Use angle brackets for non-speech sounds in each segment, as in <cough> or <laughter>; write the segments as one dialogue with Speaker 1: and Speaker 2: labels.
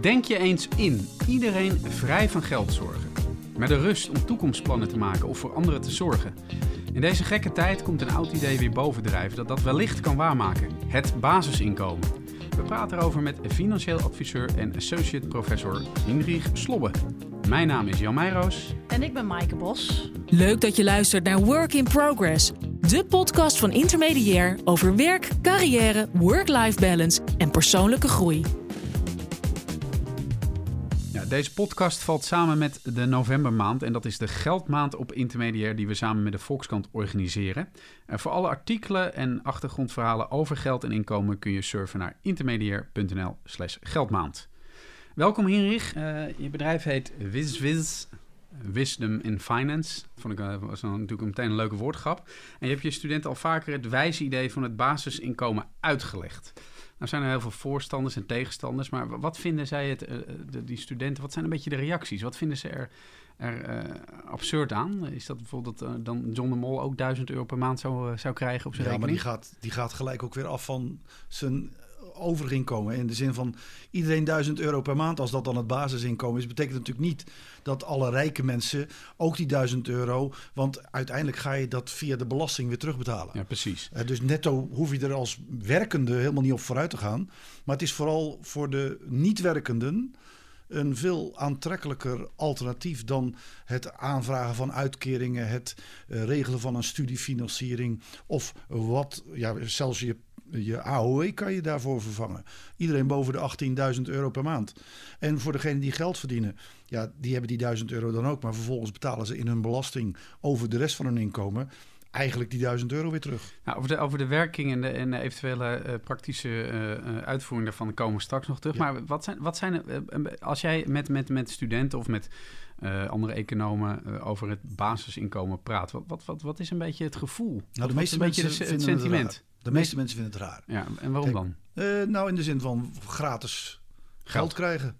Speaker 1: Denk je eens in, iedereen vrij van geldzorgen. Met de rust om toekomstplannen te maken of voor anderen te zorgen. In deze gekke tijd komt een oud idee weer bovendrijven dat dat wellicht kan waarmaken. Het basisinkomen. We praten erover met financieel adviseur en associate professor Hinrich Slobbe. Mijn naam is Jan Meijroos.
Speaker 2: En ik ben Maaike Bos.
Speaker 3: Leuk dat je luistert naar Work in Progress, de podcast van Intermediair over werk, carrière, work-life balance en persoonlijke groei.
Speaker 1: Deze podcast valt samen met de novembermaand en dat is de geldmaand op Intermediair die we samen met de Volkskrant organiseren. En voor alle artikelen en achtergrondverhalen over geld en inkomen kun je surfen naar intermediair.nl slash geldmaand. Welkom Hinrich, Uh, je bedrijf heet WizWiz, Wisdom in Finance. Vond ik uh, was natuurlijk meteen een leuke woordgrap. En je hebt je studenten al vaker het wijze idee van het basisinkomen uitgelegd. Nou zijn er heel veel voorstanders en tegenstanders, maar wat vinden zij het, uh, de, die studenten, wat zijn een beetje de reacties? Wat vinden ze er, er uh, absurd aan? Is dat bijvoorbeeld uh, dan John de Mol ook 1000 euro per maand zou, zou krijgen op zijn
Speaker 4: ja,
Speaker 1: rekening?
Speaker 4: maar die gaat, die gaat gelijk ook weer af van zijn overinkomen. In de zin van iedereen 1000 euro per maand, als dat dan het basisinkomen is, betekent natuurlijk niet dat alle rijke mensen ook die 1000 euro. Want uiteindelijk ga je dat via de belasting weer terugbetalen.
Speaker 1: Ja, precies.
Speaker 4: Uh, dus netto hoef je er als werkende helemaal niet op vooruit te gaan. Maar het is vooral voor de niet-werkenden een veel aantrekkelijker alternatief dan het aanvragen van uitkeringen, het uh, regelen van een studiefinanciering of wat, ja, zelfs je je AOW kan je daarvoor vervangen. Iedereen boven de 18.000 euro per maand. En voor degenen die geld verdienen, ja, die hebben die 1000 euro dan ook. Maar vervolgens betalen ze in hun belasting over de rest van hun inkomen eigenlijk die 1000 euro weer terug.
Speaker 1: Nou, over, de, over de werking en de, en de eventuele uh, praktische uh, uitvoering daarvan komen we straks nog terug. Ja. Maar wat zijn, wat zijn als jij met, met, met studenten of met andere economen over het basisinkomen praat, wat, wat, wat, wat is een beetje het gevoel?
Speaker 4: Nou, de meeste
Speaker 1: mensen
Speaker 4: het,
Speaker 1: het sentiment.
Speaker 4: De meeste mensen vinden het raar.
Speaker 1: Ja, en waarom
Speaker 4: Kijk,
Speaker 1: dan?
Speaker 4: Uh, nou, in de zin van gratis geld, geld krijgen.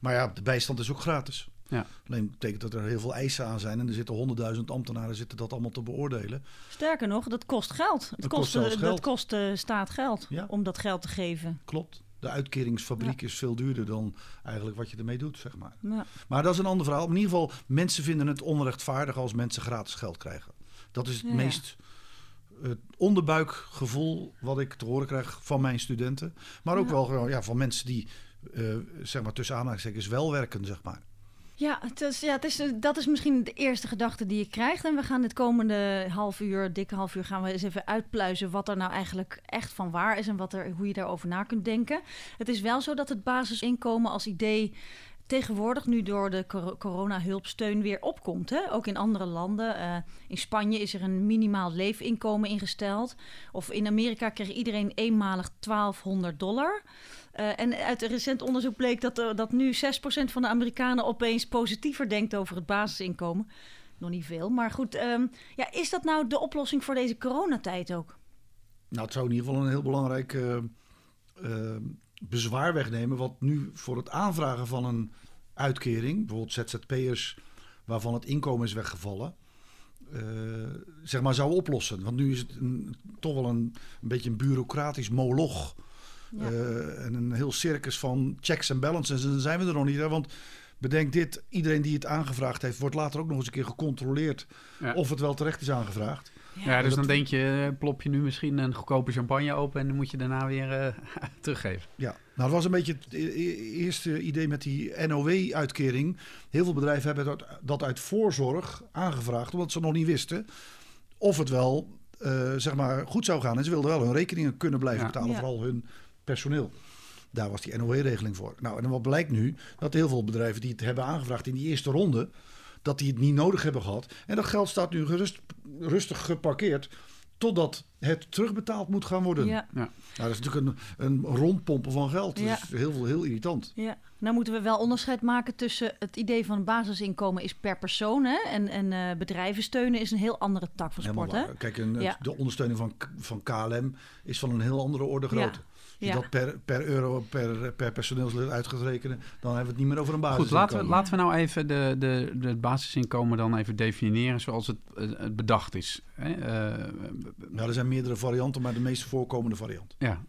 Speaker 4: Maar ja, de bijstand is ook gratis.
Speaker 1: Ja.
Speaker 4: Alleen betekent dat er heel veel eisen aan zijn. En er zitten honderdduizend ambtenaren zitten dat allemaal te beoordelen.
Speaker 2: Sterker nog, dat kost geld. Het
Speaker 4: dat
Speaker 2: kost,
Speaker 4: kost, geld.
Speaker 2: dat kost uh, staat geld
Speaker 4: ja.
Speaker 2: om dat geld te geven.
Speaker 4: Klopt. De uitkeringsfabriek ja. is veel duurder dan eigenlijk wat je ermee doet, zeg maar.
Speaker 2: Ja.
Speaker 4: Maar dat is een ander verhaal. In ieder geval, mensen vinden het onrechtvaardig als mensen gratis geld krijgen. Dat is het
Speaker 2: Ja.
Speaker 4: meest het onderbuikgevoel wat ik te horen krijg van mijn studenten. Maar ook
Speaker 2: Ja.
Speaker 4: wel gewoon ja, van mensen die, eh, zeg maar tussen aanhalingstekens, wel werken, zeg maar.
Speaker 2: Ja, het is, ja het is, dat is misschien de eerste gedachte die je krijgt. En we gaan dit komende half uur, dikke half uur, gaan we eens even uitpluizen wat er nou eigenlijk echt van waar is en wat er, hoe je daarover na kunt denken. Het is wel zo dat het basisinkomen als idee tegenwoordig nu door de cor corona-hulpsteun weer opkomt. Hè? Ook in andere landen. Uh, in Spanje is er een minimaal leefinkomen ingesteld. Of in Amerika kreeg iedereen eenmalig 1200 dollar. Uh, en uit een recent onderzoek bleek dat, uh, dat nu 6% van de Amerikanen opeens positiever denkt over het basisinkomen. Nog niet veel, maar goed. Um, ja, is dat nou de oplossing voor deze coronatijd ook?
Speaker 4: Nou, het zou in ieder geval een heel belangrijk bezwaar wegnemen. Wat nu voor het aanvragen van een uitkering, bijvoorbeeld ZZP'ers waarvan het inkomen is weggevallen. Uh, zeg maar zou oplossen. Want nu is het een, toch wel een, een beetje een bureaucratisch moloch. Ja. Uh, en een heel circus van checks en balances. En dan zijn we er nog niet. Hè? Want bedenk dit: iedereen die het aangevraagd heeft, wordt later ook nog eens een keer gecontroleerd ja. of het wel terecht is aangevraagd.
Speaker 1: Ja, ja dus dan denk je, plop je nu misschien een goedkope champagne open en dan moet je daarna weer uh, <laughs> teruggeven.
Speaker 4: Ja, nou dat was een beetje het eerste idee met die NOW-uitkering. Heel veel bedrijven hebben dat, dat uit voorzorg aangevraagd, omdat ze nog niet wisten of het wel uh, zeg maar goed zou gaan. En ze wilden wel hun rekeningen kunnen blijven ja. betalen, ja. vooral hun personeel. Daar was die NOW-regeling voor. Nou, en wat blijkt nu? Dat heel veel bedrijven die het hebben aangevraagd in die eerste ronde, dat die het niet nodig hebben gehad. En dat geld staat nu gerust, rustig geparkeerd totdat het terugbetaald moet gaan worden.
Speaker 2: Ja.
Speaker 4: Nou, dat is natuurlijk een, een rondpompen van geld.
Speaker 2: Ja.
Speaker 4: Dat is heel, heel irritant.
Speaker 2: Ja. Nou moeten we wel onderscheid maken tussen het idee van basisinkomen is per persoon. Hè? En, en uh, bedrijven steunen is een heel andere tak van sport. Hè?
Speaker 4: Kijk, een, ja. de ondersteuning van, van KLM is van een heel andere orde grootte. Als je ja. dat per, per euro per, per personeelslid uit gaat rekenen, dan hebben we het niet meer over een basisinkomen.
Speaker 1: Goed, laten we, laten we nou even de, de, de basisinkomen dan even definiëren zoals het, het bedacht is. Hè? Uh,
Speaker 4: nou, er zijn meerdere varianten, maar de meest voorkomende variant.
Speaker 1: Ja,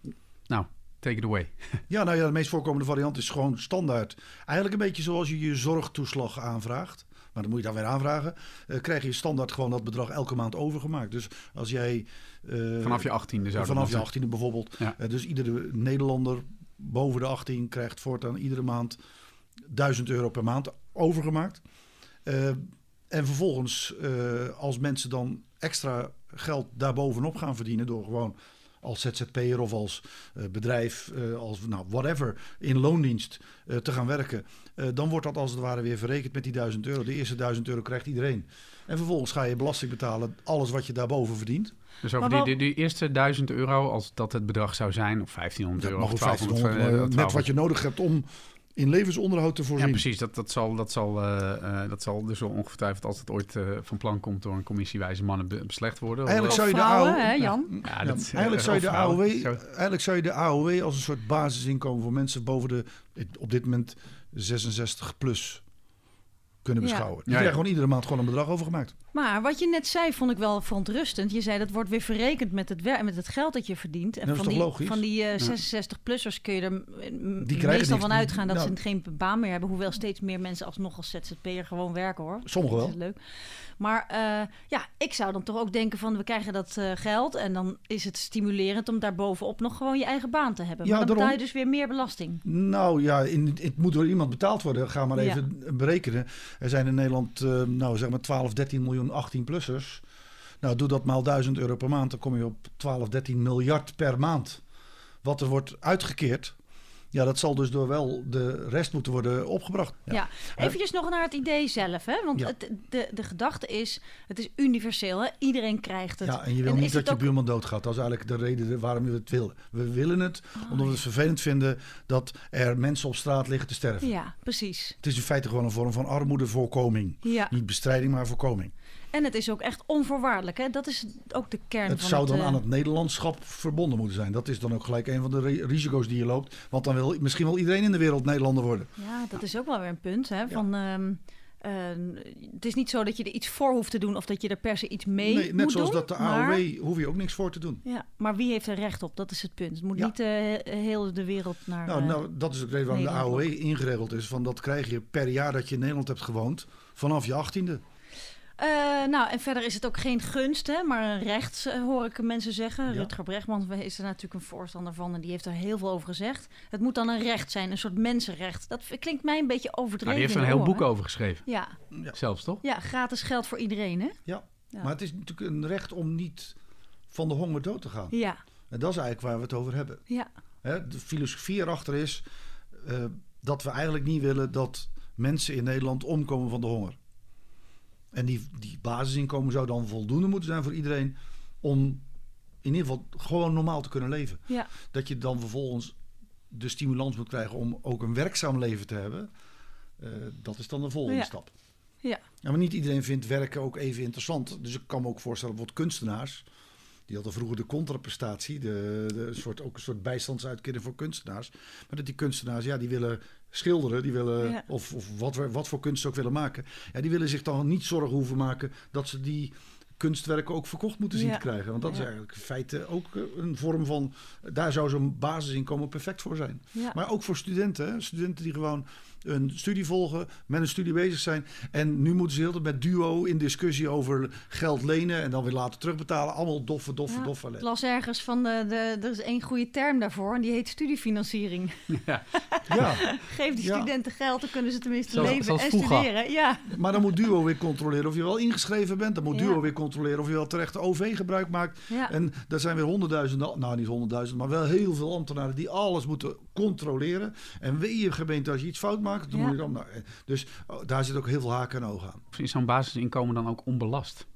Speaker 1: nou, take it away. <laughs>
Speaker 4: Ja, nou ja, de meest voorkomende variant is gewoon standaard. Eigenlijk een beetje zoals je je zorgtoeslag aanvraagt. Maar dan moet je dan weer aanvragen. eh, krijg je standaard gewoon dat bedrag elke maand overgemaakt. Dus als jij... eh,
Speaker 1: Vanaf je 18e zou dat
Speaker 4: Vanaf je
Speaker 1: zijn.
Speaker 4: 18e bijvoorbeeld.
Speaker 1: Ja.
Speaker 4: Eh, dus iedere Nederlander boven de 18 krijgt voortaan iedere maand 1000 euro per maand overgemaakt. En vervolgens, als mensen dan extra geld daarbovenop gaan verdienen door gewoon als ZZP'er of als eh, bedrijf, eh, als nou, whatever, in loondienst eh, te gaan werken, eh, dan wordt dat als het ware weer verrekend met die 1000 euro. De eerste 1000 euro krijgt iedereen. En vervolgens ga je belasting betalen, alles wat je daarboven verdient.
Speaker 1: Dus over die, die, die eerste 1000 euro, als dat het bedrag zou zijn, of 1500
Speaker 4: Dat
Speaker 1: euro, of
Speaker 4: ook
Speaker 1: 1200,
Speaker 4: 1500,
Speaker 1: eh,
Speaker 4: maar net wat je nodig hebt om in levensonderhoud te voorzien.
Speaker 1: Ja, precies. Dat, dat, zal, dat, zal, eh, eh, dat zal dus ongetwijfeld, als het ooit eh, van plan komt door een commissie wijze mannen be- beslecht worden.
Speaker 4: Eigenlijk
Speaker 2: Of
Speaker 4: zou je de AOW
Speaker 2: hè, Jan?
Speaker 1: Ja,
Speaker 4: Ja,
Speaker 1: dat,
Speaker 4: eigenlijk, zou je de. AOW,
Speaker 1: Zo.
Speaker 4: eigenlijk zou je de AOW als een soort basisinkomen voor mensen boven de op dit moment 66 plus kunnen
Speaker 2: Ja.
Speaker 4: beschouwen. Die
Speaker 1: Ja, ja.
Speaker 4: krijgen gewoon iedere maand gewoon een bedrag overgemaakt.
Speaker 2: Maar wat je net zei, vond ik wel verontrustend. Je zei dat wordt weer verrekend met het, met het geld dat je verdient. En
Speaker 4: Dat
Speaker 2: van, die, van die eh, 66-plussers kun je er
Speaker 4: krijgen
Speaker 2: meestal van uitgaan dat
Speaker 4: Nou.
Speaker 2: ze geen baan meer hebben. Hoewel steeds meer mensen alsnog als ZZP'er gewoon werken hoor.
Speaker 4: Sommigen wel.
Speaker 2: leuk. Maar eh, ja, ik zou dan toch ook denken van we krijgen dat eh, geld en dan is het stimulerend om daarbovenop nog gewoon je eigen baan te hebben.
Speaker 4: Ja,
Speaker 2: maar dan betaal je dus weer meer belasting.
Speaker 4: Nou ja, in, het moet door iemand betaald worden. Ga maar
Speaker 2: Ja.
Speaker 4: even berekenen. Er zijn in Nederland, eh, nou zeg maar 12, 13 miljoen 18-plussers. Nou, doe dat maal 1000 euro per maand. Dan kom je op 12, 13 miljard per maand. Wat er wordt uitgekeerd. Ja, dat zal dus door wel de rest moeten worden opgebracht.
Speaker 2: Ja, eventjes nog naar het idee zelf. Hè? Want
Speaker 4: Ja.
Speaker 2: het, de, de gedachte is, het is universeel. Hè? Iedereen krijgt het.
Speaker 4: Ja, en je wil
Speaker 2: is
Speaker 4: niet dat je
Speaker 2: ook-
Speaker 4: buurman doodgaat. Dat is eigenlijk de reden waarom we het willen. We willen het omdat we het vervelend vinden dat er mensen op straat liggen te sterven.
Speaker 2: Ja, precies.
Speaker 4: Het is in feite gewoon een vorm van armoedevoorkoming.
Speaker 2: Ja.
Speaker 4: Niet bestrijding, maar voorkoming.
Speaker 2: En het is ook echt onvoorwaardelijk. Hè? Dat is ook de kern
Speaker 4: Het
Speaker 2: van
Speaker 4: zou
Speaker 2: het...
Speaker 4: dan
Speaker 2: eh,
Speaker 4: aan het Nederlandschap verbonden moeten zijn. Dat is dan ook gelijk een van de ri- risico's die je loopt. Want dan wil misschien wel iedereen in de wereld Nederlander worden.
Speaker 2: Ja, dat is ook wel weer een punt. Hè? Van, ehm, eh, het is niet zo dat je er iets voor hoeft te doen of dat je er per se iets mee
Speaker 4: nee, net
Speaker 2: moet
Speaker 4: zoals
Speaker 2: doen.
Speaker 4: dat de
Speaker 2: maar-
Speaker 4: AOW hoef je ook niks voor te doen.
Speaker 2: Ja, maar wie heeft er recht op? Dat is het punt. Het moet
Speaker 4: Ja.
Speaker 2: niet eh, heel de wereld naar...
Speaker 4: Nou,
Speaker 2: eh,
Speaker 4: nou, dat is ook de reden waarom de AOW ingeregeld is. Van dat krijg je per jaar dat je in Nederland hebt gewoond vanaf je achttiende.
Speaker 2: Eh, nou, en verder is het ook geen gunst, hè, maar een recht, eh, hoor ik mensen zeggen.
Speaker 4: Ja.
Speaker 2: Rutger Bregman is er natuurlijk een voorstander van en die heeft er heel veel over gezegd. Het moet dan een recht zijn, een soort mensenrecht. Dat klinkt mij een beetje overdreven.
Speaker 1: Nou, die heeft er een heel boek over geschreven.
Speaker 2: Ja,
Speaker 4: Ja.
Speaker 1: Zelfs, toch?
Speaker 2: ja, gratis geld voor iedereen, hè?
Speaker 4: Ja.
Speaker 2: Ja.
Speaker 4: maar het is natuurlijk een recht om niet van de honger dood te gaan.
Speaker 2: Ja,
Speaker 4: En dat is eigenlijk waar we het over hebben.
Speaker 2: ja,
Speaker 4: Hè, de filosofie erachter is eh, dat we eigenlijk niet willen dat mensen in Nederland omkomen van de honger. En die, die basisinkomen zou dan voldoende moeten zijn voor iedereen om in ieder geval gewoon normaal te kunnen leven.
Speaker 2: ja.
Speaker 4: Dat je dan vervolgens de stimulans moet krijgen om ook een werkzaam leven te hebben. eh, dat is dan de volgende
Speaker 2: Ja.
Speaker 4: stap.
Speaker 2: Ja.
Speaker 4: Ja, maar niet iedereen vindt werken ook even interessant. Dus ik kan me ook voorstellen, bijvoorbeeld kunstenaars. Die hadden vroeger de contraprestatie, de, de soort, ook een soort bijstandsuitkering voor kunstenaars. Maar dat die kunstenaars, ja, die willen schilderen, die willen,
Speaker 2: Ja.
Speaker 4: of, of wat, wat voor kunst ze ook willen maken. Ja, die willen zich dan niet zorgen hoeven maken dat ze die kunstwerken ook verkocht moeten zien
Speaker 2: Ja.
Speaker 4: te krijgen. Want dat is eigenlijk in feite ook eh, een vorm van, daar zou zo'n basisinkomen perfect voor zijn.
Speaker 2: ja.
Speaker 4: Maar ook voor studenten. Hè? Studenten die gewoon een studie volgen, met een studie bezig zijn. En nu moeten ze heel de tijd met duo in discussie over geld lenen en dan weer later terugbetalen. Allemaal doffe, doffe,
Speaker 2: Ja,
Speaker 4: doffe.
Speaker 2: Ik las ergens van, de, de, er is één goede term daarvoor en die heet studiefinanciering.
Speaker 1: Ja. <laughs>
Speaker 4: Ja,
Speaker 2: Geef die
Speaker 4: Ja.
Speaker 2: studenten geld, dan kunnen ze tenminste
Speaker 1: Zoals-
Speaker 2: leven
Speaker 1: zoals
Speaker 2: en
Speaker 1: vroeger.
Speaker 2: studeren. Ja,
Speaker 4: maar dan moet duo weer controleren of je wel ingeschreven bent. Dan moet
Speaker 2: Ja.
Speaker 4: duo weer controleren of je wel terecht OV gebruik maakt.
Speaker 2: ja.
Speaker 4: En daar zijn weer honderdduizenden, nou niet honderdduizenden, maar wel heel veel ambtenaren die alles moeten controleren. En wee je gemeente als je iets fout maakt, dan
Speaker 2: Ja.
Speaker 4: moet je dan. nou, eh, dus oh, daar zit ook heel veel haken en ogen aan.
Speaker 1: Is zo'n basisinkomen dan ook onbelast?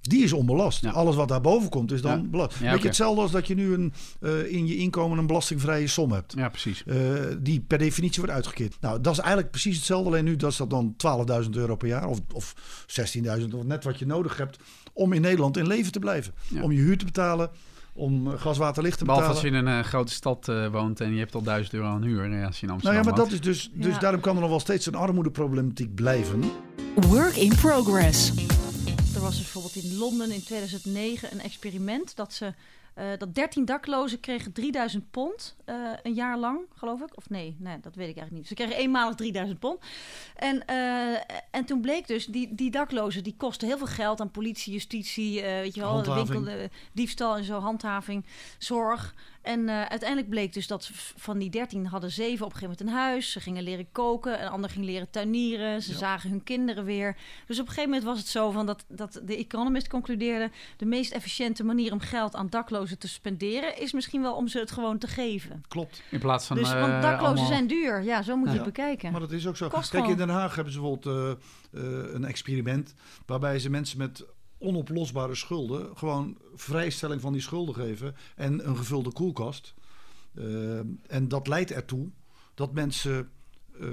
Speaker 4: Die is onbelast.
Speaker 1: Ja.
Speaker 4: Alles wat daarboven komt is dan
Speaker 1: Ja.
Speaker 4: belast.
Speaker 1: Ja,
Speaker 4: Weet je hetzelfde als dat je nu een, eh, in je inkomen een belastingvrije som hebt.
Speaker 1: Ja, precies.
Speaker 4: eh, die per definitie wordt uitgekeerd. Nou, dat is eigenlijk precies hetzelfde. Alleen nu dat is dat dan 12.000 euro per jaar. Of, of 16.000, of net wat je nodig hebt. Om in Nederland in leven te blijven.
Speaker 1: Ja.
Speaker 4: Om je huur te betalen. Om eh, gas, water, licht te
Speaker 1: Behalve
Speaker 4: betalen.
Speaker 1: als je in een eh, grote stad eh, woont en je hebt al 1000 euro aan huur. Als je in Amsterdam
Speaker 4: Nou ja, maar dat is dus. Dus
Speaker 2: Ja.
Speaker 4: daarom kan er nog wel steeds een armoedeproblematiek blijven.
Speaker 3: Work in progress.
Speaker 2: Er was dus bijvoorbeeld in Londen in 2009 een experiment dat ze eh, dat 13 daklozen kregen 3000 pond eh, een jaar lang, geloof ik. Of nee, nee, dat weet ik eigenlijk niet. Ze kregen eenmalig 3000 pond. En, eh, en toen bleek dus, die, die daklozen die kosten heel veel geld aan politie, justitie, weet je wel, winkel, diefstal en zo, handhaving, zorg. En eh, uiteindelijk bleek dus dat van die 13 hadden zeven op een gegeven moment een huis. Ze gingen leren koken, een ander ging leren tuinieren. Ze
Speaker 4: Ja.
Speaker 2: zagen hun kinderen weer. Dus op een gegeven moment was het zo van dat, dat de Economist concludeerde... de meest efficiënte manier om geld aan daklozen te spenderen... is misschien wel om ze het gewoon te geven.
Speaker 4: Klopt.
Speaker 1: In plaats van.
Speaker 2: dus,
Speaker 1: eh,
Speaker 2: want daklozen
Speaker 1: allemaal-
Speaker 2: zijn duur. Ja, zo moet je
Speaker 4: Ja.
Speaker 2: het bekijken.
Speaker 4: Maar dat is ook zo.
Speaker 2: Kost
Speaker 4: Kijk, in. Den Haag hebben ze bijvoorbeeld eh, een experiment waarbij ze mensen met onoplosbare schulden gewoon vrijstelling van die schulden geven en een gevulde koelkast. Eh, en dat leidt ertoe dat mensen eh,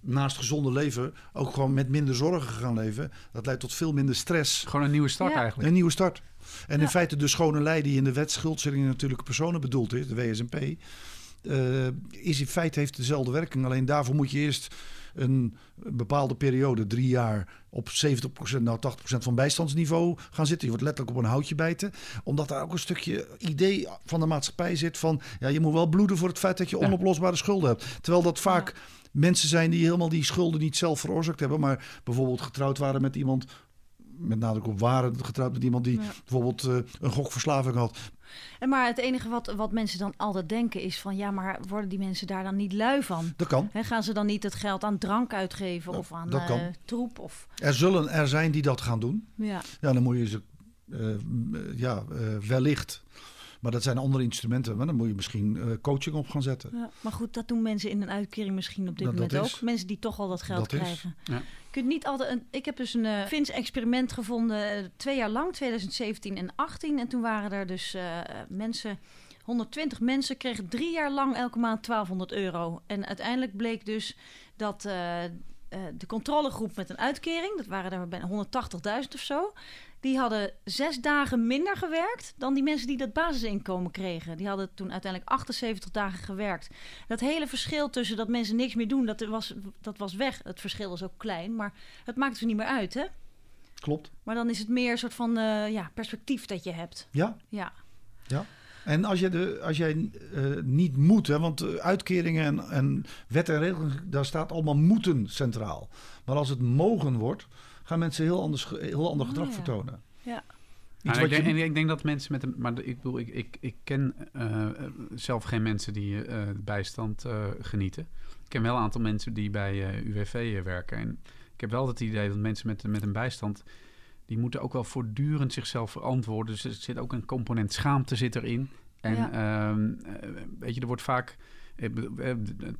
Speaker 4: naast gezonde leven ook gewoon met minder zorgen gaan leven. Dat leidt tot veel minder stress.
Speaker 1: Gewoon een nieuwe start
Speaker 2: Ja.
Speaker 1: eigenlijk.
Speaker 4: Een nieuwe start. En in feite de schone lei die in de wet schuldstelling natuurlijke personen bedoeld is, de WSNP, eh, is in feite heeft dezelfde werking. Alleen daarvoor moet je eerst een bepaalde periode, drie jaar, op 70% nou 80% van bijstandsniveau gaan zitten. Je wordt letterlijk op een houtje bijten. Omdat daar ook een stukje idee van de maatschappij zit van... ja, je moet wel bloeden voor het feit dat je
Speaker 1: Ja.
Speaker 4: onoplosbare schulden hebt. Terwijl dat vaak mensen zijn die helemaal die schulden niet zelf veroorzaakt hebben... maar bijvoorbeeld getrouwd waren met iemand... met nadruk op waren getrouwd met iemand die
Speaker 2: Ja.
Speaker 4: bijvoorbeeld eh, een gokverslaving had.
Speaker 2: En maar het enige wat, wat mensen dan altijd denken is van... ja, maar worden die mensen daar dan niet lui van?
Speaker 4: Dat kan.
Speaker 2: Hè, gaan ze dan niet het geld aan drank uitgeven
Speaker 4: Ja,
Speaker 2: of aan
Speaker 4: kan.
Speaker 2: troep? Of,
Speaker 4: Er zullen er zijn die dat gaan doen.
Speaker 2: ja.
Speaker 4: Ja, dan moet je ze eh, ja, wellicht. Maar dat zijn andere instrumenten. Maar dan moet je misschien eh, coaching op gaan zetten.
Speaker 2: Ja, maar goed, dat doen mensen in een uitkering misschien op dit
Speaker 4: Dat- dat
Speaker 2: moment
Speaker 4: is.
Speaker 2: ook. Mensen die toch al dat geld
Speaker 4: Dat is.
Speaker 2: krijgen.
Speaker 1: Ja.
Speaker 2: Je kunt niet altijd. Een, ik heb dus een uh, Fins experiment gevonden eh, twee jaar lang, 2017 en 18. En toen waren er dus eh, mensen. 120 mensen kregen drie jaar lang elke maand 1200 euro. En uiteindelijk bleek dus dat eh, eh, de controlegroep met een uitkering, dat waren er bijna 180.000 of zo, die hadden zes dagen minder gewerkt dan die mensen die dat basisinkomen kregen. Die hadden toen uiteindelijk 78 dagen gewerkt. Dat hele verschil tussen dat mensen niks meer doen, dat was, dat was weg. Het verschil is ook klein, maar het maakt dus niet meer uit, hè?
Speaker 4: Klopt.
Speaker 2: Maar dan is het meer een soort van eh, ja, perspectief dat je hebt.
Speaker 4: Ja.
Speaker 2: Ja.
Speaker 4: En als, je de, als jij eh, niet moet, hè, want eh, uitkeringen en, en wet en regelgeving, daar staat allemaal moeten centraal. Maar als het mogen wordt, gaan mensen heel, anders, heel ander
Speaker 2: Oh,
Speaker 4: gedrag
Speaker 2: ja.
Speaker 4: vertonen.
Speaker 2: Ja.
Speaker 1: Nou, ik, denk,
Speaker 4: je-
Speaker 1: ik denk dat mensen met een. Maar ik bedoel, ik, ik, ik ken eh, zelf geen mensen die eh, bijstand eh, genieten. Ik ken wel een aantal mensen die bij eh, UWV werken. En ik heb wel het idee dat mensen met, met een bijstand. die moeten ook wel voortdurend zichzelf verantwoorden. Dus er zit ook een component schaamte zit erin. En
Speaker 2: Ja.
Speaker 1: ehm, eh, weet je, er wordt vaak. Eh,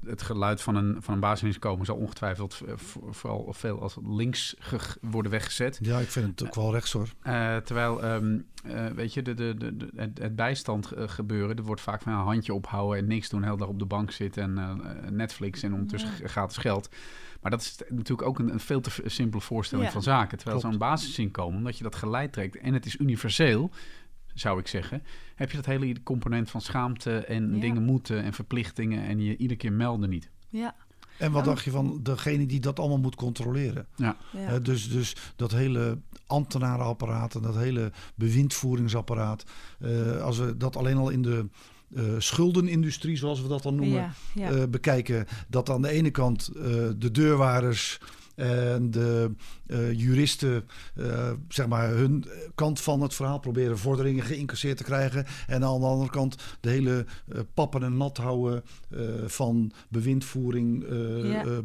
Speaker 1: Het geluid van een, van een basisinkomen zal ongetwijfeld eh, voor- vooral veel als links ge- worden weggezet.
Speaker 4: Ja, ik vind het ook wel rechts hoor.
Speaker 1: Eh, terwijl, ehm, eh, weet je, de, de, de, de- het, het bijstand eh, gebeuren, er wordt vaak van een handje ophouden en niks doen, de hele dag op de bank zitten en eh, Netflix en ondertussen
Speaker 2: Ja.
Speaker 1: gratis geld. Maar dat is natuurlijk ook een, een veel te simpele voorstelling
Speaker 2: Ja.
Speaker 1: van zaken. Terwijl zo'n basisinkomen, omdat je dat geleid trekt en het is universeel, zou ik zeggen, heb je dat hele component van schaamte en
Speaker 2: Ja.
Speaker 1: dingen moeten en verplichtingen en je iedere keer melden niet.
Speaker 2: Ja.
Speaker 4: En wat
Speaker 2: Ja.
Speaker 4: dacht je van degene die dat allemaal moet controleren?
Speaker 2: ja.
Speaker 4: Eh, dus, dus dat hele ambtenarenapparaat en dat hele bewindvoeringsapparaat. eh, als we dat alleen al in de eh, schuldenindustrie, zoals we dat dan noemen,
Speaker 2: ja. ja.
Speaker 4: eh, bekijken. Dat aan de ene kant eh, de deurwaarders en de eh, juristen, eh, zeg maar, hun kant van het verhaal proberen vorderingen geïncasseerd te krijgen. En aan de andere kant de hele eh, pappen en nat houden eh, van bewindvoering, eh,
Speaker 2: Ja.
Speaker 4: eh,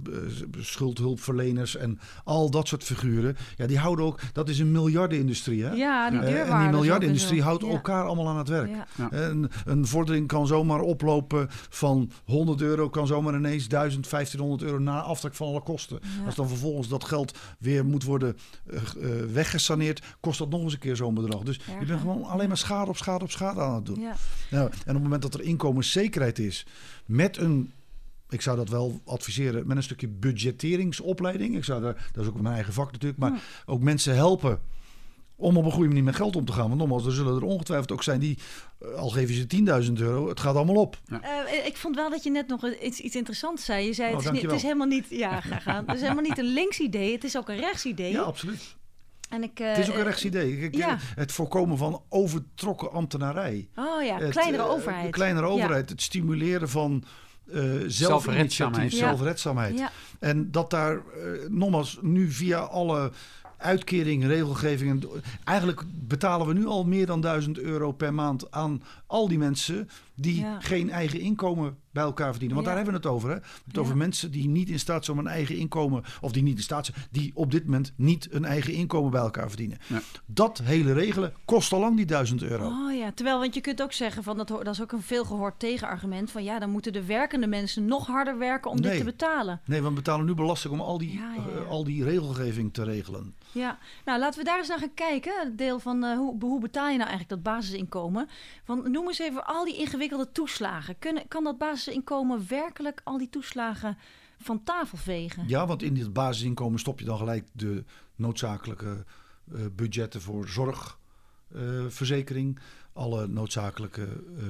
Speaker 4: schuldhulpverleners en al dat soort figuren. Ja, die houden ook, dat is een miljardenindustrie. Hè?
Speaker 2: ja, die deurwaarders
Speaker 4: en die miljardenindustrie houdt
Speaker 2: Ja.
Speaker 4: elkaar allemaal aan het werk.
Speaker 2: Ja.
Speaker 4: En een vordering kan zomaar oplopen van 100 euro, kan zomaar ineens 1000, 1500 euro na aftrek van alle kosten.
Speaker 2: Ja.
Speaker 4: Als dan vervolgens dat geld weer moet worden eh, weggesaneerd, kost dat nog eens een keer zo'n bedrag. Dus je bent gewoon alleen maar schade op schade op schade aan het doen.
Speaker 2: Ja.
Speaker 4: Nou, en op het moment dat er inkomenszekerheid is met een. Ik zou dat wel adviseren met een stukje budgetteringsopleiding. Ik zou daar, dat is ook mijn eigen vak natuurlijk, maar
Speaker 2: Ja.
Speaker 4: ook mensen helpen om op een goede manier met geld om te gaan. Want nogmaals, er zullen er ongetwijfeld ook zijn die, eh, al geven ze 10.000 euro, het gaat allemaal op.
Speaker 2: Eh, ik vond wel dat je net nog iets, iets interessants zei. Je zei,
Speaker 4: Oh,
Speaker 2: het, is niet, het is helemaal niet... Ja, graag gedaan. Het is helemaal niet een links idee. Het is ook een rechts idee.
Speaker 4: Ja, absoluut.
Speaker 2: En ik,
Speaker 4: Het is ook
Speaker 2: eh,
Speaker 4: een rechtsidee. Kijk,
Speaker 2: ja.
Speaker 4: Het voorkomen van overtrokken ambtenarij.
Speaker 2: Oh ja,
Speaker 4: Het,
Speaker 2: kleinere
Speaker 4: eh,
Speaker 2: overheid.
Speaker 4: kleinere
Speaker 2: Ja.
Speaker 4: overheid. Het stimuleren van eh
Speaker 1: Zelfredzaamheid.
Speaker 4: zelfinitiatief,
Speaker 2: Ja.
Speaker 4: zelfredzaamheid.
Speaker 2: Ja.
Speaker 4: En dat daar eh, nogmaals nu via alle uitkeringen, regelgevingen. Eigenlijk betalen we nu al meer dan 1000 euro per maand aan al die mensen die
Speaker 2: Ja.
Speaker 4: geen eigen inkomen bij elkaar verdienen. Want
Speaker 2: Ja.
Speaker 4: daar hebben we het over. Hè? We hebben het
Speaker 2: Ja.
Speaker 4: over mensen die niet in staat zijn om een eigen inkomen, of die niet in staat zijn, die op dit moment niet een eigen inkomen bij elkaar verdienen.
Speaker 1: Ja.
Speaker 4: Dat hele regelen kost al lang die 1000 euro.
Speaker 2: Oh ja, terwijl, want je kunt ook zeggen van dat, dat is ook een veel gehoord tegenargument van ja, dan moeten de werkende mensen nog harder werken om dit te betalen.
Speaker 4: Nee, we betalen nu belasting om al die,
Speaker 2: Ja, ja, ja.
Speaker 4: eh, al die regelgeving te regelen.
Speaker 2: Ja, nou laten we daar eens naar gaan kijken. Het deel van eh, hoe, hoe betaal je nou eigenlijk dat basisinkomen? Want noem eens even al die ingewikkelde toeslagen. Kunnen, kan dat basisinkomen werkelijk al die toeslagen van tafel vegen?
Speaker 4: Ja, want in dit basisinkomen stop je dan gelijk de noodzakelijke eh, budgetten voor zorgverzekering. alle noodzakelijke eh,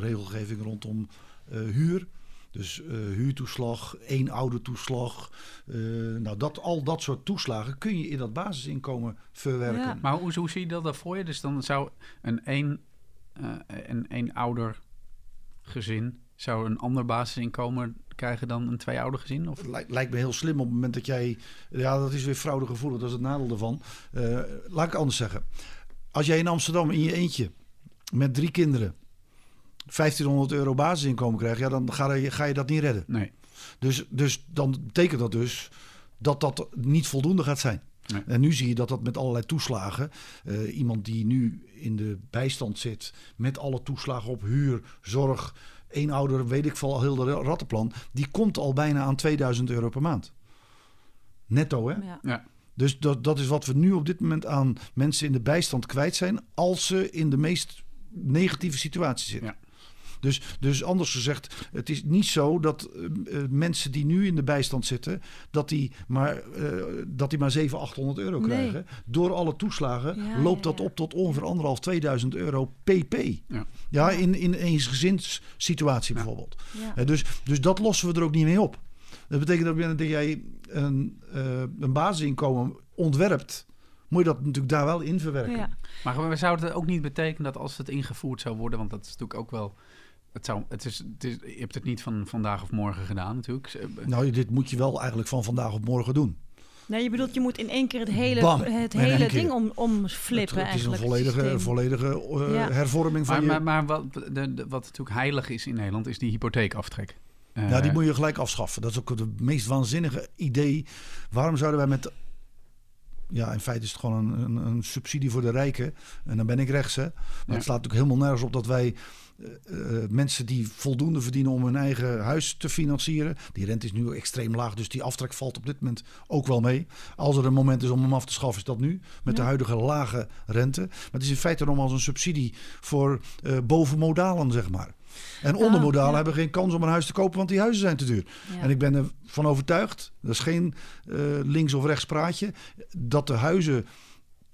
Speaker 4: regelgeving rondom eh, huur. Dus eh, huurtoeslag, één oude toeslag. eh, nou, dat, al dat soort toeslagen kun je in dat basisinkomen verwerken.
Speaker 2: Ja.
Speaker 1: Maar hoe, hoe zie je dat dan voor je? Dus dan zou een één, eh, een één ouder gezin zou een ander basisinkomen krijgen dan een twee ouder gezin? Of?
Speaker 4: Lijkt, lijkt me heel slim op het moment dat jij... Ja, dat is weer fraudegevoelig, dat is het nadeel ervan. Eh, laat ik anders zeggen. Als jij in Amsterdam in je eentje met drie kinderen 1500 euro basisinkomen krijgt... Ja, dan ga je, ga je dat niet redden.
Speaker 1: Nee.
Speaker 4: Dus, dus dan betekent dat dus dat dat niet voldoende gaat zijn.
Speaker 1: Nee.
Speaker 4: En nu zie je dat dat met allerlei toeslagen... eh, iemand die nu in de bijstand zit met alle toeslagen op huur, zorg... één ouder, weet ik veel, heel de rattenplan... die komt al bijna aan 2000 euro per maand. Netto, hè?
Speaker 2: Ja.
Speaker 1: Ja.
Speaker 4: Dus dat, dat is wat we nu op dit moment aan mensen in de bijstand kwijt zijn... als ze in de meest negatieve situatie zitten.
Speaker 1: Ja.
Speaker 4: Dus, dus anders gezegd, het is niet zo dat eh, eh, mensen die nu in de bijstand zitten... dat die maar, eh, dat die maar 700, 800 euro
Speaker 2: Nee.
Speaker 4: krijgen. Door alle toeslagen
Speaker 2: Ja,
Speaker 4: loopt
Speaker 2: ja,
Speaker 4: dat
Speaker 2: ja.
Speaker 4: op tot ongeveer anderhalf, 2000 euro pp.
Speaker 1: Ja.
Speaker 4: Ja, in, in een eensgezinssituatie bijvoorbeeld.
Speaker 2: Ja.
Speaker 4: Dus, dus dat lossen we er ook niet mee op. Dat betekent dat dat jij een, eh, een basisinkomen ontwerpt, moet je dat natuurlijk daar wel in verwerken.
Speaker 2: Ja.
Speaker 1: Maar we zouden het ook niet betekenen dat als het ingevoerd zou worden, want dat is natuurlijk ook wel. Het zou, het is, het is, je hebt het niet van vandaag of morgen gedaan natuurlijk. Ze-
Speaker 4: Nou, dit moet je wel eigenlijk van vandaag op morgen doen.
Speaker 2: Nee, je bedoelt je moet in één keer het hele,
Speaker 4: Bam,
Speaker 2: het hele ding om, omflippen
Speaker 4: het, het is een volledige,
Speaker 2: systeem.
Speaker 4: volledige eh,
Speaker 2: Ja.
Speaker 4: hervorming van
Speaker 1: Maar,
Speaker 4: je...
Speaker 1: maar, maar wat, de, de- wat natuurlijk heilig is in Nederland, is die hypotheekaftrek. Eh,
Speaker 4: ja, die moet je gelijk afschaffen. Dat is ook het meest waanzinnige idee. Waarom zouden wij met... Ja, in feite is het gewoon een, een, een subsidie voor de rijken. En dan ben ik rechts, hè. Maar
Speaker 1: Ja.
Speaker 4: het slaat natuurlijk helemaal nergens op dat wij... eh, eh, mensen die voldoende verdienen om hun eigen huis te financieren. Die rente is nu extreem laag, dus die aftrek valt op dit moment ook wel mee. Als er een moment is om hem af te schaffen, is dat nu. Met de huidige lage rente. Maar het is in feite nogmaals een subsidie voor eh bovenmodalen, zeg maar. En ondermodalen hebben geen kans om een huis te kopen, want die huizen zijn te duur. En ik ben ervan overtuigd, dat is geen eh, links of rechts praatje, dat de huizen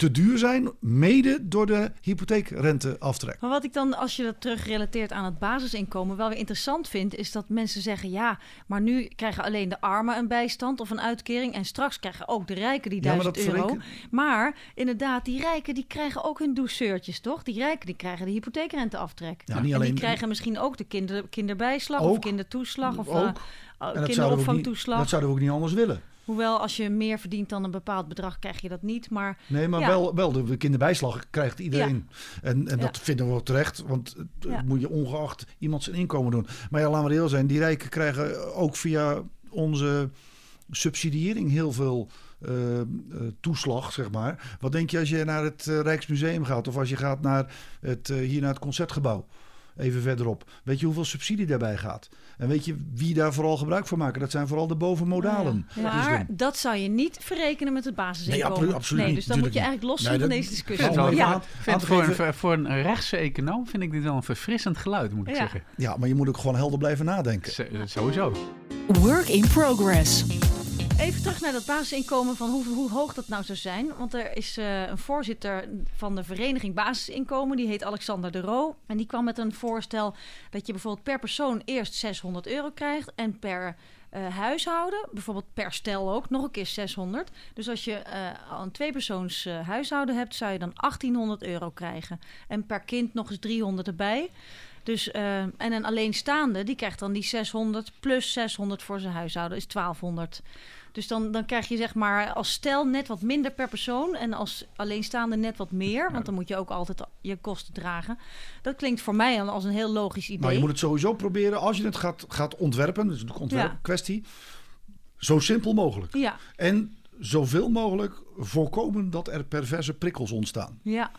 Speaker 4: te duur zijn, mede door de hypotheekrenteaftrek.
Speaker 2: Maar wat ik dan, als je dat terugrelateert aan het basisinkomen, wel weer interessant vind, is dat mensen zeggen: ja, maar nu krijgen alleen de armen een bijstand of een uitkering. En straks krijgen ook de rijken die
Speaker 4: Ja, maar
Speaker 2: 1000 euro.
Speaker 4: verreken-
Speaker 2: Maar inderdaad, die rijken die krijgen ook hun douceurtjes, toch? Die rijken die krijgen de hypotheekrenteaftrek.
Speaker 4: Ja, niet
Speaker 2: en
Speaker 4: alleen-
Speaker 2: die krijgen misschien ook de kinder, kinderbijslag of kindertoeslag of
Speaker 4: Ook.
Speaker 2: eh,
Speaker 4: En
Speaker 2: uh, kinderopvangtoeslag.
Speaker 4: dat zouden we ook niet anders willen.
Speaker 2: Hoewel als je meer verdient dan een bepaald bedrag, krijg je dat niet. Maar
Speaker 4: Nee, maar
Speaker 2: Ja.
Speaker 4: wel, wel de kinderbijslag krijgt iedereen. En, en
Speaker 2: Ja.
Speaker 4: dat vinden we ook terecht, want
Speaker 2: Ja.
Speaker 4: moet je ongeacht iemand zijn inkomen doen. Maar ja, laten we reëel zijn, die rijken krijgen ook via onze subsidiëring heel veel eh, eh, toeslag, zeg maar. Wat denk je als je naar het eh, Rijksmuseum gaat of als je gaat naar het, hier naar het Concertgebouw? Even verderop. Weet je hoeveel subsidie daarbij gaat? En weet je wie daar vooral gebruik van maken? Dat zijn vooral de bovenmodalen.
Speaker 2: Ja.
Speaker 4: Dus
Speaker 2: Maar dat zou je niet verrekenen met het basisinkomen.
Speaker 4: Nee, absolu- absoluut
Speaker 2: nee,
Speaker 4: niet.
Speaker 2: Dus dan moet je eigenlijk los
Speaker 4: niet.
Speaker 2: zijn
Speaker 4: Nee,
Speaker 2: van deze discussie.
Speaker 1: vind wel
Speaker 4: Ja.
Speaker 1: vind voor, een, voor een rechtse econoom vind ik dit wel een verfrissend geluid, moet ik
Speaker 2: Ja.
Speaker 1: zeggen.
Speaker 4: Ja, maar je moet ook gewoon helder blijven nadenken.
Speaker 1: Z- Sowieso.
Speaker 3: Work in progress.
Speaker 2: Even terug naar dat basisinkomen van hoe, hoe hoog dat nou zou zijn. Want er is eh, een voorzitter van de vereniging Basisinkomen, die heet Alexander de Roo. En die kwam met een voorstel dat je bijvoorbeeld per persoon eerst 600 euro krijgt en per eh, huishouden, bijvoorbeeld per stel ook, nog een keer 600. Dus als je eh, een tweepersoons eh, huishouden hebt, zou je dan 1800 euro krijgen. En per kind nog eens 300 erbij. Dus, en een alleenstaande, die krijgt dan die 600 plus 600 voor zijn huishouden, is 1200. Dus dan, dan krijg je zeg maar als stel net wat minder per persoon en als alleenstaande net wat meer. Want dan moet je ook altijd je kosten dragen. Dat klinkt voor mij dan als een heel logisch idee.
Speaker 4: Maar je moet het sowieso proberen als je het gaat, gaat ontwerpen. Dus een ontwerpkwestie. Zo simpel mogelijk.
Speaker 2: Ja,
Speaker 4: En zoveel mogelijk voorkomen dat er perverse prikkels ontstaan.
Speaker 2: ja.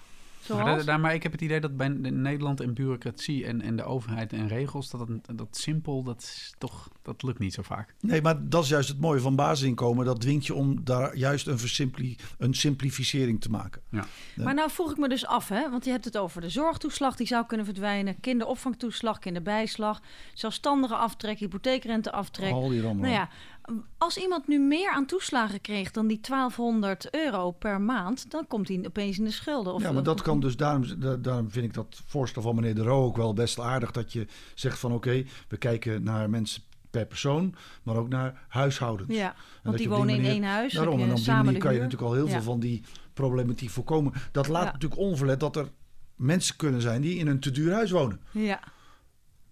Speaker 2: Zoals?
Speaker 1: daar- maar ik heb het idee dat bij de- Nederland en bureaucratie en, en de overheid en regels, dat, het- dat simpel, dat, is toch, dat lukt niet zo vaak.
Speaker 4: Nee, maar dat is juist het mooie van basisinkomen. Dat dwingt je om daar juist een, versimpli een simplificering te maken.
Speaker 1: Ja.
Speaker 2: Maar nou vroeg ik me dus af, hè, want je hebt het over de zorgtoeslag die zou kunnen verdwijnen, kinderopvangtoeslag, kinderbijslag, zelfstandige aftrek, hypotheekrenteaftrek.
Speaker 4: Al die rommel.
Speaker 2: Nou ja, als iemand nu meer aan toeslagen kreeg dan die 1200 euro per maand, dan komt hij opeens in de schulden. Of,
Speaker 4: ja, maar dat kan dus, daarom, da- daarom vind ik dat voorstel van meneer De Roo ook wel best aardig. Dat je zegt van oké, we kijken naar mensen per persoon, maar ook naar huishoudens.
Speaker 2: Ja,
Speaker 4: En
Speaker 2: want die wonen in één huis.
Speaker 4: Daarom, en op die
Speaker 2: samen
Speaker 4: manier kan je natuurlijk al heel
Speaker 2: Ja.
Speaker 4: veel van die problematiek voorkomen. Dat laat
Speaker 2: Ja.
Speaker 4: natuurlijk onverlet dat er mensen kunnen zijn die in een te duur huis wonen.
Speaker 2: Ja,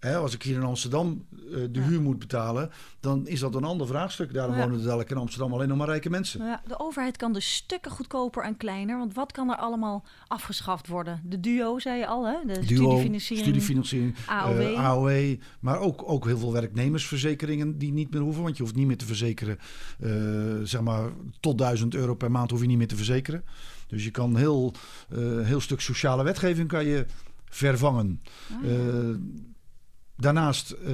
Speaker 4: Hè, als ik hier in Amsterdam eh, de
Speaker 2: Ja.
Speaker 4: huur moet betalen, dan is dat een ander vraagstuk. Daarom
Speaker 2: Ja.
Speaker 4: wonen er dadelijk in Amsterdam alleen nog maar rijke mensen.
Speaker 2: Ja, de overheid kan dus stukken goedkoper en kleiner. Want wat kan er allemaal afgeschaft worden? De duo, zei je al, hè? De
Speaker 4: Duo,
Speaker 2: studiefinanciering.
Speaker 4: studiefinanciering,
Speaker 2: AOW.
Speaker 4: eh, AOW, maar ook, ook heel veel werknemersverzekeringen die niet meer hoeven. Want je hoeft niet meer te verzekeren, eh, zeg maar, tot 1000 euro per maand hoef je niet meer te verzekeren. Dus je kan heel, heel stuk sociale wetgeving kan je vervangen.
Speaker 2: Ah.
Speaker 4: Daarnaast, eh,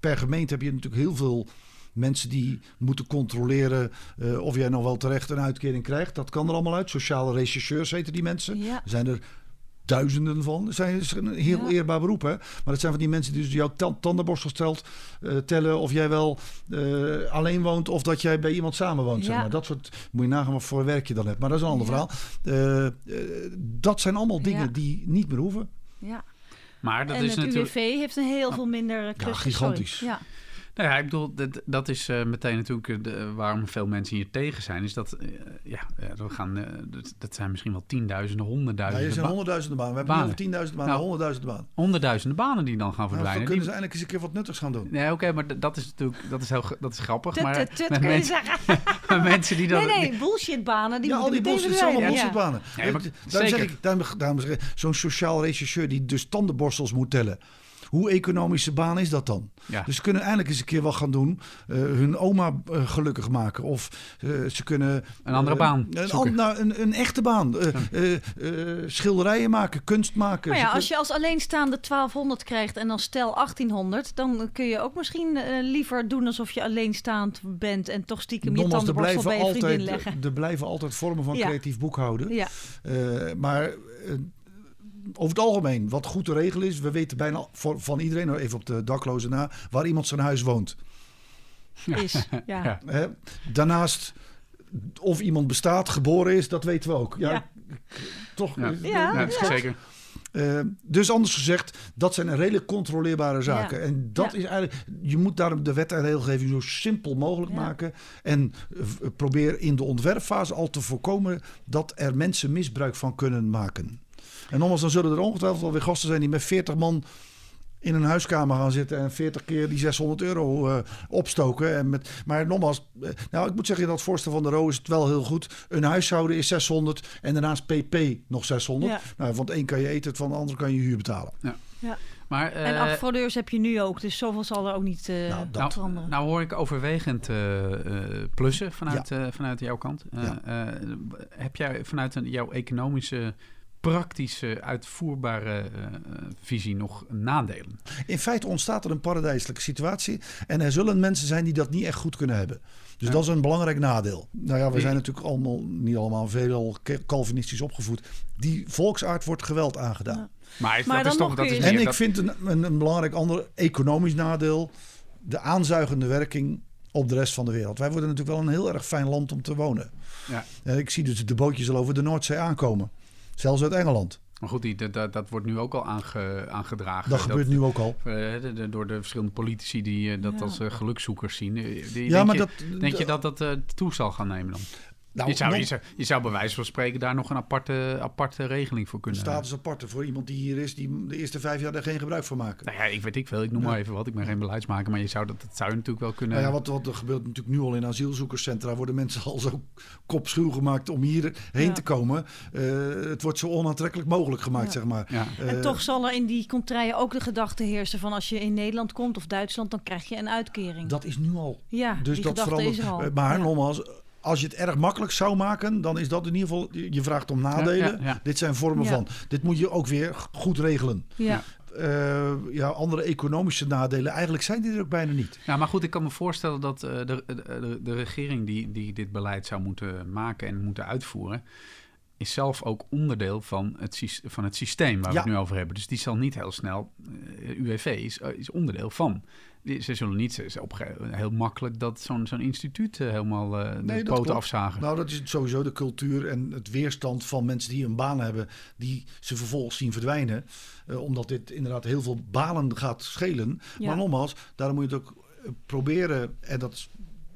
Speaker 4: per gemeente heb je natuurlijk heel veel mensen die moeten controleren eh, of jij nog wel terecht een uitkering krijgt. Dat kan er allemaal uit. Sociale rechercheurs heten die mensen.
Speaker 2: Ja.
Speaker 4: Er zijn er duizenden van. Dat zijn- is een heel
Speaker 2: Ja.
Speaker 4: eerbaar beroep. Hè? Maar dat zijn van die mensen die dus jouw tan- tandenborstel stelt, eh, tellen of jij wel alleen woont of dat jij bij iemand samenwoont. Zeg
Speaker 2: Ja.
Speaker 4: maar. Dat soort, moet je nagaan wat voor werk je dan hebt. Maar dat is een ander verhaal. Dat zijn allemaal dingen die niet meer hoeven.
Speaker 2: Ja.
Speaker 1: Maar dat
Speaker 2: en
Speaker 1: is
Speaker 2: het
Speaker 1: natuurlijk.
Speaker 2: UWV heeft een heel veel minder uh, klussen.
Speaker 4: gigantisch.
Speaker 2: Sorry. Ja.
Speaker 1: Nou ja, ik bedoel, dat, dat is eh, meteen natuurlijk eh, de- waarom veel mensen hier tegen zijn. Is dat, eh, ja, eh, we gaan, eh, dat, dat zijn misschien wel tienduizenden,
Speaker 4: Ja,
Speaker 1: honderdduizenden,
Speaker 4: er zijn
Speaker 1: ba-
Speaker 4: honderdduizenden banen. We hebben
Speaker 1: Banen.
Speaker 4: niet over tienduizenden banen,
Speaker 1: Nou,
Speaker 4: honderdduizenden banen.
Speaker 1: honderdduizenden banen die dan gaan
Speaker 4: Nou,
Speaker 1: verdwijnen.
Speaker 4: dan kunnen ze eindelijk eens een keer wat nuttigs gaan doen.
Speaker 1: Nee, oké, maar dat is natuurlijk dat is heel, dat is grappig.
Speaker 2: Tut,
Speaker 1: maar
Speaker 2: tut, tut,
Speaker 1: met mensen, <laughs> maar mensen die dan...
Speaker 2: Nee, nee, bullshitbanen. Die
Speaker 4: ja, al die bullshit zijn allemaal bullshitbanen.
Speaker 1: Ja, maar
Speaker 4: Eh, daarom zeg ik, daarom, daarom zeg ik, zo'n sociaal rechercheur die dus tandenborstels moet tellen. Hoe economische baan is dat dan?
Speaker 1: Ja.
Speaker 4: Dus ze kunnen eindelijk eens een keer wat gaan doen. eh, hun oma eh, gelukkig maken. Of eh, ze kunnen...
Speaker 1: Een andere baan
Speaker 4: Een, nou, een, een echte baan. Eh, eh, eh, schilderijen maken, kunst maken.
Speaker 2: Maar ja,
Speaker 4: Ze
Speaker 2: als je als alleenstaande 1200 krijgt en dan stel 1800, dan kun je ook misschien liever doen alsof je alleenstaand bent en toch stiekem je tandenborstel bij
Speaker 4: blijven,
Speaker 2: je vriendin
Speaker 4: altijd,
Speaker 2: leggen.
Speaker 4: er blijven altijd vormen van
Speaker 2: Ja.
Speaker 4: creatief boekhouden.
Speaker 2: Ja,
Speaker 4: Eh, maar over het algemeen, wat goed te regelen is, we weten bijna voor, van iedereen, even op de daklozen na, waar iemand zijn huis woont.
Speaker 2: is. Ja. <laughs>
Speaker 1: Ja.
Speaker 4: Hè? Daarnaast, of iemand bestaat, geboren is, dat weten we ook. Ja,
Speaker 2: Ja.
Speaker 4: Toch?
Speaker 1: Ja.
Speaker 4: eh,
Speaker 2: Ja,
Speaker 1: Ja, zeker.
Speaker 4: eh, dus anders gezegd, dat zijn redelijk controleerbare zaken.
Speaker 2: Ja.
Speaker 4: En dat
Speaker 2: Ja.
Speaker 4: is eigenlijk, je moet daarom de wet en regelgeving zo simpel mogelijk
Speaker 2: Ja.
Speaker 4: maken. En eh, probeer in de ontwerpfase al te voorkomen dat er mensen misbruik van kunnen maken. En nogmaals, dan zullen er ongetwijfeld wel weer gasten zijn die met 40 man in een huiskamer gaan zitten en 40 keer die 600 euro eh, opstoken. En met, maar nogmaals, eh, nou ik moet zeggen, dat voorstel van de Ro is het wel heel goed. Een huishouden is 600 en daarnaast PP nog 600.
Speaker 2: Ja.
Speaker 4: Nou, van het een kan je eten, van de ander kan je huur betalen.
Speaker 1: Maar,
Speaker 2: En
Speaker 1: eh,
Speaker 2: affraudeurs heb je nu ook, dus zoveel zal er ook niet eh
Speaker 4: Nou, dat-
Speaker 1: nou,
Speaker 2: veranderen.
Speaker 1: nou hoor ik overwegend eh, eh, plussen vanuit, eh, vanuit jouw kant. Eh,
Speaker 4: Ja.
Speaker 1: eh, heb jij vanuit een, jouw economische, praktische, uitvoerbare eh, eh, visie nog nadelen?
Speaker 4: In feite ontstaat er een paradijselijke situatie. En er zullen mensen zijn die dat niet echt goed kunnen hebben. Dus
Speaker 1: Ja.
Speaker 4: dat is een belangrijk nadeel. Nou ja, we
Speaker 1: Die-
Speaker 4: zijn natuurlijk allemaal, niet allemaal, veelal Calvinistisch opgevoed. Die volksaard wordt geweld aangedaan.
Speaker 2: Ja.
Speaker 1: Maar,
Speaker 2: Maar
Speaker 1: dat
Speaker 2: dan
Speaker 1: is toch, dat is
Speaker 4: En ik
Speaker 1: dat-
Speaker 4: vind een, een, een belangrijk ander economisch nadeel. De aanzuigende werking op de rest van de wereld. Wij worden natuurlijk wel een heel erg fijn land om te wonen.
Speaker 1: Ja.
Speaker 4: En ik zie dus de bootjes al over de Noordzee aankomen. Zelfs uit Engeland.
Speaker 1: Maar goed, die, dat, dat, dat wordt nu ook al aange, aangedragen.
Speaker 4: Dat gebeurt nu ook al.
Speaker 1: eh, door de verschillende politici die eh, dat
Speaker 2: Ja.
Speaker 1: als eh, gelukzoekers zien. Die-
Speaker 4: Ja,
Speaker 1: denk
Speaker 4: maar
Speaker 1: je,
Speaker 4: dat...
Speaker 1: denk je dat dat toe zal gaan nemen dan?
Speaker 4: Nou,
Speaker 1: je, zou,
Speaker 4: nog-
Speaker 1: je, zou, je zou bij wijze van spreken daar nog een aparte, aparte regeling voor kunnen
Speaker 4: status aparte voor iemand die hier is, die de eerste vijf jaar er geen gebruik van maken.
Speaker 1: Nou ja, ik weet ik veel. Ik noem
Speaker 4: Ja.
Speaker 1: maar even wat. Ik ben geen beleidsmaker, maar je zou dat, dat zou je natuurlijk wel kunnen.
Speaker 4: Nou ja, wat, wat er gebeurt natuurlijk nu al in asielzoekerscentra, worden mensen <laughs> al zo kopschuw gemaakt om hierheen
Speaker 2: Ja.
Speaker 4: te komen. Eh, het wordt zo onaantrekkelijk mogelijk gemaakt,
Speaker 2: Ja.
Speaker 4: zeg maar.
Speaker 1: ja.
Speaker 2: En
Speaker 4: Eh,
Speaker 2: toch zal er in die contraien ook de gedachte heersen van als je in Nederland komt of Duitsland, dan krijg je een uitkering.
Speaker 4: Dat is nu al.
Speaker 2: ja,
Speaker 4: Dus
Speaker 2: die
Speaker 4: dat
Speaker 2: gedachte
Speaker 4: verandert.
Speaker 2: is er al.
Speaker 4: Eh, Maar
Speaker 2: Ja.
Speaker 4: nogmaals, als je het erg makkelijk zou maken, dan is dat in ieder geval. Je vraagt om nadelen.
Speaker 1: Ja, ja, ja.
Speaker 4: Dit zijn vormen
Speaker 2: Ja.
Speaker 4: van. Dit moet je ook weer goed regelen.
Speaker 2: Ja.
Speaker 4: Eh, ja, andere economische nadelen, eigenlijk zijn die er ook bijna niet.
Speaker 1: Ja, maar goed, ik kan me voorstellen dat eh, de, de, de, de regering die, die dit beleid zou moeten maken en moeten uitvoeren, is zelf ook onderdeel van het, van het systeem waar
Speaker 4: Ja.
Speaker 1: we het nu over hebben. Dus die zal niet heel snel, eh, UWV is, eh, is onderdeel van. Die- Ze zullen niet ze- heel makkelijk dat zo'n zo'n instituut eh, helemaal eh, de
Speaker 4: Nee,
Speaker 1: poten afzagen.
Speaker 4: Nou, dat is sowieso de cultuur en het weerstand van mensen die een baan hebben, die ze vervolgens zien verdwijnen. Eh, omdat dit inderdaad heel veel banen gaat schelen.
Speaker 2: Ja.
Speaker 4: Maar nogmaals, daarom moet je het ook proberen, en dat is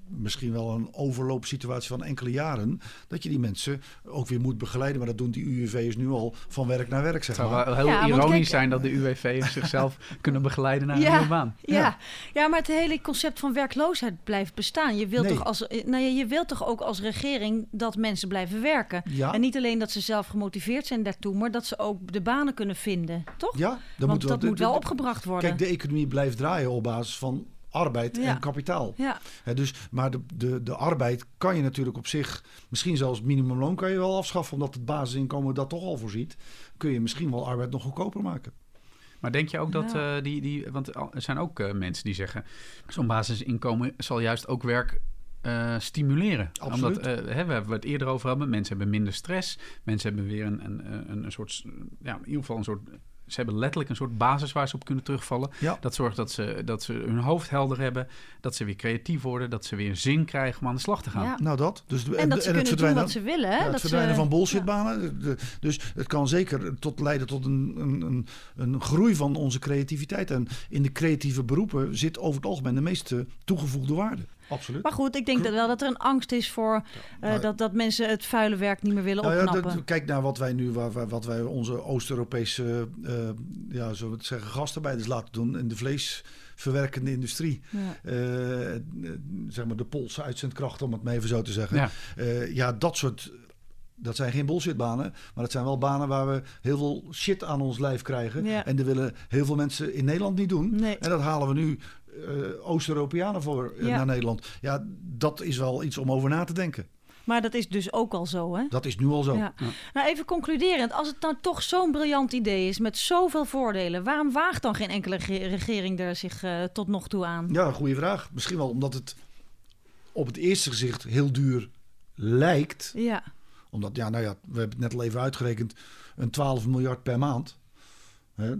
Speaker 4: misschien wel een overloopsituatie van enkele jaren, dat je die mensen ook weer moet begeleiden. Maar dat doen die UWV's nu al van werk naar werk, zeg
Speaker 1: Het zou
Speaker 4: maar.
Speaker 1: wel heel
Speaker 2: Ja,
Speaker 1: ironisch
Speaker 2: kijk-
Speaker 1: zijn dat de UWV zichzelf <laughs> kunnen begeleiden naar een nieuwe baan.
Speaker 2: Ja.
Speaker 4: Ja.
Speaker 2: Ja. maar het hele concept van werkloosheid blijft bestaan. Je wilt,
Speaker 4: Nee.
Speaker 2: toch, als, nou ja, je wilt toch ook als regering dat mensen blijven werken.
Speaker 4: Ja.
Speaker 2: En niet alleen dat ze zelf gemotiveerd zijn daartoe, maar dat ze ook de banen kunnen vinden. Toch?
Speaker 4: Ja, dan
Speaker 2: Want
Speaker 4: moet
Speaker 2: dat moet wel
Speaker 4: de-
Speaker 2: opgebracht worden.
Speaker 4: Kijk, de economie blijft draaien op basis van arbeid
Speaker 2: Ja.
Speaker 4: en kapitaal.
Speaker 2: ja.
Speaker 4: Hè, dus, maar de, de, de arbeid kan je natuurlijk op zich, misschien zelfs minimumloon kan je wel afschaffen, omdat het basisinkomen dat toch al voorziet. Kun je misschien wel arbeid nog goedkoper maken.
Speaker 1: Maar denk je ook dat
Speaker 2: Ja.
Speaker 1: eh, die, die... Want er zijn ook eh, mensen die zeggen... zo'n basisinkomen zal juist ook werk eh, stimuleren.
Speaker 4: Absoluut.
Speaker 1: Omdat, hè, we hebben het eerder over hebben. Mensen hebben minder stress. Mensen hebben weer een, een, een, een soort... Ja, in ieder geval een soort... Ze hebben letterlijk een soort basis waar ze op kunnen terugvallen.
Speaker 4: Ja.
Speaker 1: Dat zorgt dat ze, dat ze hun hoofd helder hebben. Dat ze weer creatief worden. Dat ze weer zin krijgen om aan de slag te gaan.
Speaker 2: Ja.
Speaker 4: Nou dat. Dus,
Speaker 2: En dat ze kunnen doen
Speaker 4: verdwijnen,
Speaker 2: wat ze willen.
Speaker 4: Ja, het
Speaker 2: dat
Speaker 4: verdwijnen
Speaker 2: ze,
Speaker 4: van bullshitbanen. De- Dus het kan zeker tot leiden tot een, een, een, een groei van onze creativiteit. En in de creatieve beroepen zit over het algemeen de meeste toegevoegde waarde. Absoluut.
Speaker 2: Maar goed, ik denk dat wel dat er een angst is voor eh,
Speaker 4: maar-
Speaker 2: dat, dat mensen het vuile werk niet meer willen
Speaker 4: Nou ja, dat- kijk naar wat wij nu, waar, waar- wat wij onze Oost-Europese, eh, ja, zullen we het zeggen, gastarbeiders laten doen in de vleesverwerkende industrie.
Speaker 2: Ja.
Speaker 4: Eh, zeg maar de Poolse uitzendkracht, om het maar even zo te zeggen.
Speaker 1: Ja.
Speaker 4: Eh, ja, dat soort. Dat zijn geen bullshitbanen, maar dat zijn wel banen waar we heel veel shit aan ons lijf krijgen.
Speaker 2: Ja.
Speaker 4: En dat willen heel veel mensen in Nederland niet doen.
Speaker 2: Nee.
Speaker 4: En dat halen we nu eh, Oost-Europeanen voor eh,
Speaker 2: Ja.
Speaker 4: naar Nederland. Ja, dat is wel iets om over na te denken.
Speaker 2: Maar dat is dus ook al zo, hè?
Speaker 4: Dat is nu al zo.
Speaker 2: Ja. Nou, even concluderend. Als het nou toch zo'n briljant idee is met zoveel voordelen, waarom waagt dan geen enkele ge- regering er zich eh, tot nog toe aan?
Speaker 4: Ja, goede vraag. Misschien wel omdat het op het eerste gezicht heel duur lijkt.
Speaker 2: Ja,
Speaker 4: Omdat, ja, nou ja, we hebben het net al even uitgerekend, een 12 miljard per maand. Hè.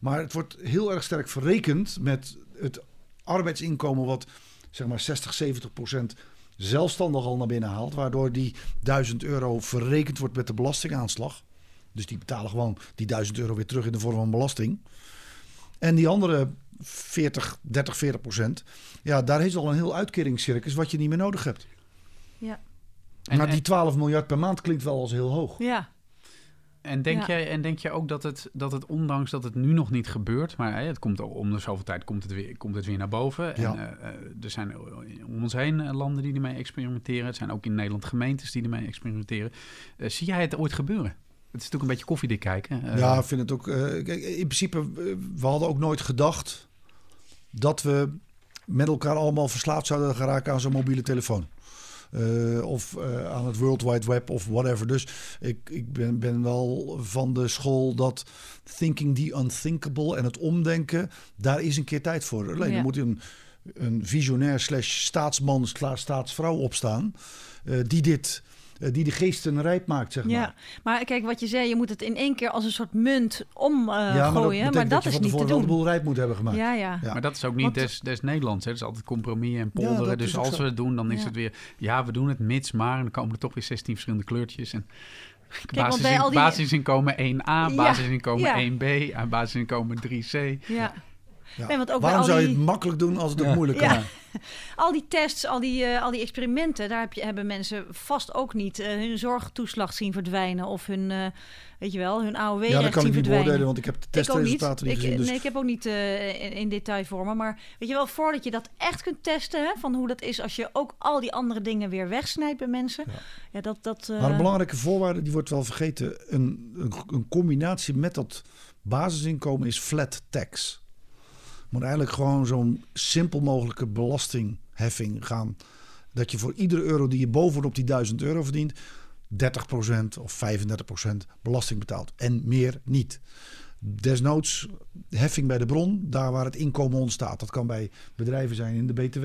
Speaker 4: Maar het wordt heel erg sterk verrekend met het arbeidsinkomen wat zeg maar 60, 70 procent zelfstandig al naar binnen haalt. Waardoor die 1000 euro verrekend wordt met de belastingaanslag. Dus die betalen gewoon die 1000 euro weer terug in de vorm van belasting. En die andere 40, 30, 40 procent. Ja, daar is al een heel uitkeringscircus wat je niet meer nodig hebt.
Speaker 2: ja,
Speaker 1: En,
Speaker 4: maar die 12 miljard per maand klinkt wel als heel hoog.
Speaker 2: ja.
Speaker 1: En denk,
Speaker 2: Ja.
Speaker 1: jij, en denk jij ook dat het, dat het, ondanks dat het nu nog niet gebeurt, maar hè, het komt om de zoveel tijd komt het weer, komt het weer naar boven.
Speaker 4: Ja.
Speaker 1: En eh, eh, er zijn om ons heen eh, landen die ermee experimenteren. Er zijn ook in Nederland gemeentes die ermee experimenteren. Zie jij het ooit gebeuren? Het is natuurlijk een beetje koffiedik kijken.
Speaker 4: Ja, ik vind het ook. eh, kijk, in principe, we hadden ook nooit gedacht dat we met elkaar allemaal verslaafd zouden geraken aan zo'n mobiele telefoon. Eh, of eh, aan het World Wide Web of whatever. Dus ik, ik ben, ben wel van de school dat thinking the unthinkable en het omdenken, daar is een keer tijd voor. Alleen
Speaker 2: Ja.
Speaker 4: moet een, een visionair slash staatsman slash staatsvrouw opstaan eh, die dit, die de geesten rijp maakt, zeg maar.
Speaker 2: Ja, maar kijk wat je zei, je moet het in één keer als een soort munt omgooien.
Speaker 4: ja, maar dat,
Speaker 2: maar dat is niet te
Speaker 4: tevoren wel de
Speaker 2: doen.
Speaker 4: boel rijp moet hebben gemaakt.
Speaker 2: Ja, ja.
Speaker 4: Ja.
Speaker 1: Maar dat is ook niet
Speaker 2: Want-
Speaker 1: des, des Nederlands. Hè. Het is altijd compromis en polderen.
Speaker 4: dat
Speaker 1: dus als
Speaker 4: zo.
Speaker 1: we het doen, dan is
Speaker 2: Ja.
Speaker 1: het weer... Ja, we doen het mits, maar. En dan komen er toch weer 16 verschillende kleurtjes. En
Speaker 2: want bij al die-
Speaker 1: Basisinkomen 1A,
Speaker 2: Ja,
Speaker 1: basisinkomen
Speaker 2: ja.
Speaker 1: 1B en basisinkomen 3C.
Speaker 2: Ja.
Speaker 4: Ja.
Speaker 2: Nee, want ook bij
Speaker 4: Waarom
Speaker 2: al
Speaker 4: zou je het makkelijk doen als het ook moeilijk
Speaker 2: Ja.
Speaker 4: kan? <laughs>
Speaker 2: Al die tests, al die, eh, al die experimenten, daar heb je, hebben mensen vast ook niet eh, hun zorgtoeslag zien verdwijnen of hun, eh, weet je wel, hun AOW
Speaker 4: Ja, dat kan ik niet beoordelen, want ik heb de
Speaker 2: niet.
Speaker 4: testresultaten niet
Speaker 2: Ik,
Speaker 4: gezien. Dus
Speaker 2: Nee, ik heb ook niet eh, in, in detail voor me. Maar weet je wel, voordat je dat echt kunt testen, hè, van hoe dat is als je ook al die andere dingen weer wegsnijdt bij mensen. Ja, dat. dat eh,
Speaker 4: Maar een belangrijke voorwaarde, die wordt wel vergeten. Een, een, een combinatie met dat basisinkomen is flat tax. Moet eigenlijk gewoon zo'n simpel mogelijke belastingheffing gaan. Dat je voor iedere euro die je bovenop die 1000 euro verdient, 30% of 35% belasting betaalt. En meer niet. Desnoods heffing bij de bron, daar waar het inkomen ontstaat. Dat kan bij bedrijven zijn in de BTW.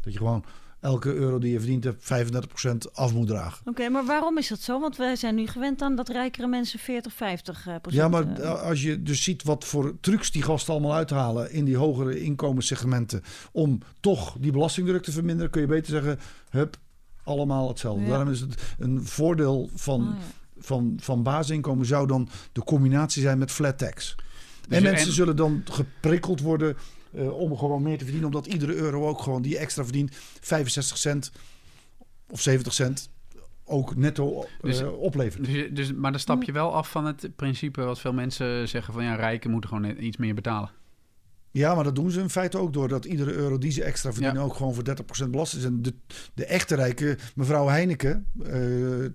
Speaker 4: Dat je gewoon elke euro die je verdient hebt, 35% af moet dragen.
Speaker 2: Oké, maar waarom is dat zo? Want wij zijn nu gewend aan dat rijkere mensen 40, 50 eh, procent.
Speaker 4: Ja, maar
Speaker 2: eh,
Speaker 4: als je dus ziet wat voor trucs die gasten allemaal uithalen in die hogere inkomenssegmenten om toch die belastingdruk te verminderen, kun je beter zeggen, hup, allemaal hetzelfde.
Speaker 2: Ja.
Speaker 4: Daarom is het een voordeel van,
Speaker 2: oh ja.
Speaker 4: van, van basisinkomen zou dan de combinatie zijn met flat tax.
Speaker 1: Dus
Speaker 4: en
Speaker 1: je-
Speaker 4: mensen
Speaker 1: en-
Speaker 4: zullen dan geprikkeld worden eh, om gewoon meer te verdienen, omdat iedere euro ook gewoon die extra verdient 65 cent of 70 cent ook netto eh,
Speaker 1: Dus-
Speaker 4: oplevert.
Speaker 1: Dus, dus, maar dan stap je wel af van het principe wat veel mensen zeggen van ja, rijken moeten gewoon iets meer betalen.
Speaker 4: Ja, maar dat doen ze in feite ook doordat iedere euro die ze extra verdienen
Speaker 1: Ja.
Speaker 4: ook gewoon voor 30% belasting is. En de, de echte rijke, mevrouw Heineken, eh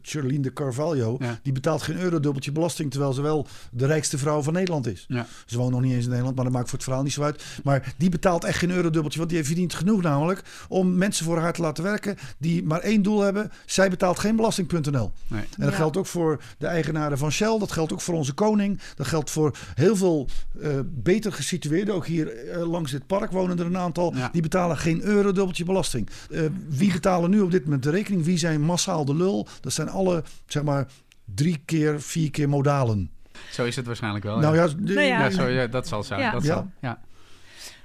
Speaker 4: Charlene de Carvalho,
Speaker 1: Ja.
Speaker 4: die betaalt geen euro dubbeltje belasting, terwijl ze wel de rijkste vrouw van Nederland is.
Speaker 1: Ja.
Speaker 4: Ze woont nog niet eens in Nederland, maar dat maakt voor het verhaal niet zo uit. Maar die betaalt echt geen euro dubbeltje, want die verdient genoeg namelijk om mensen voor haar te laten werken die maar één doel hebben. Zij betaalt geen belasting.nl.
Speaker 1: Nee.
Speaker 4: En dat
Speaker 2: Ja.
Speaker 4: geldt ook voor de eigenaren van Shell. Dat geldt ook voor onze koning. Dat geldt voor heel veel eh, beter gesitueerden. Ook hier eh, langs dit park wonen er een aantal.
Speaker 1: Ja.
Speaker 4: Die betalen geen euro dubbeltje belasting. Eh, wie betalen nu op dit moment de rekening? Wie zijn massaal de lul? Dat zijn alle, zeg maar, drie keer, vier keer modalen.
Speaker 1: Zo is het waarschijnlijk wel.
Speaker 4: Nou
Speaker 1: ja.
Speaker 2: Nou ja,
Speaker 1: Ja, zo, ja, dat zal zijn.
Speaker 2: Ja.
Speaker 1: Dat
Speaker 4: Ja.
Speaker 1: zal, ja.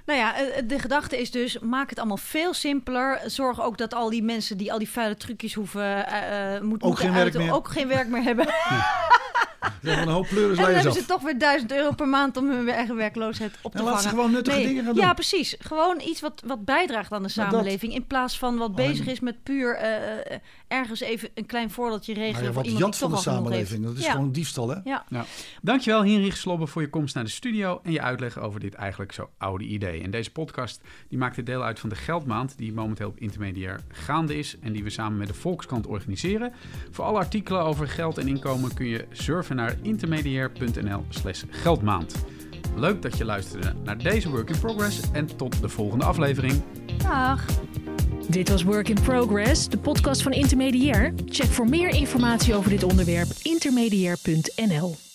Speaker 2: Nou ja, eh, de gedachte is dus, maak het allemaal veel simpeler. Zorg ook dat al die mensen die al die vuile trucjes hoeven, moet,
Speaker 4: Ook
Speaker 2: moeten
Speaker 4: geen werk
Speaker 2: uiten,
Speaker 4: meer.
Speaker 2: ook geen werk meer hebben. <laughs>
Speaker 4: Ja, van een hoop pleuris
Speaker 2: En dan hebben
Speaker 4: af.
Speaker 2: ze toch weer 1000 euro per maand om hun eigen werkloosheid op te
Speaker 4: En laat ze
Speaker 2: vangen.
Speaker 4: gewoon nuttige dingen gaan doen.
Speaker 2: Ja, precies. Gewoon iets wat, wat bijdraagt aan de samenleving. In plaats van wat
Speaker 4: Alleen-
Speaker 2: bezig is met puur eh, eh, ergens even een klein voordeeltje regelen.
Speaker 4: Nou ja,
Speaker 2: voor
Speaker 4: wat
Speaker 2: iemand
Speaker 4: jat
Speaker 2: die
Speaker 4: van de samenleving. Dat is
Speaker 2: Ja.
Speaker 4: gewoon diefstal, hè?
Speaker 2: Ja.
Speaker 1: Ja. Dankjewel Hinrich Slobbe voor je komst naar de studio en je uitleg over dit eigenlijk zo oude idee. En deze podcast die maakt deel uit van de Geldmaand die momenteel op intermediair gaande is en die we samen met de Volkskrant organiseren. Voor alle artikelen over geld en inkomen kun je surfen naar intermediair.nl slash geldmaand. Leuk dat je luisterde naar deze Work in Progress en tot de volgende aflevering.
Speaker 2: Dag.
Speaker 3: Dit was Work in Progress, de podcast van Intermediair. Check voor meer informatie over dit onderwerp intermediair.nl.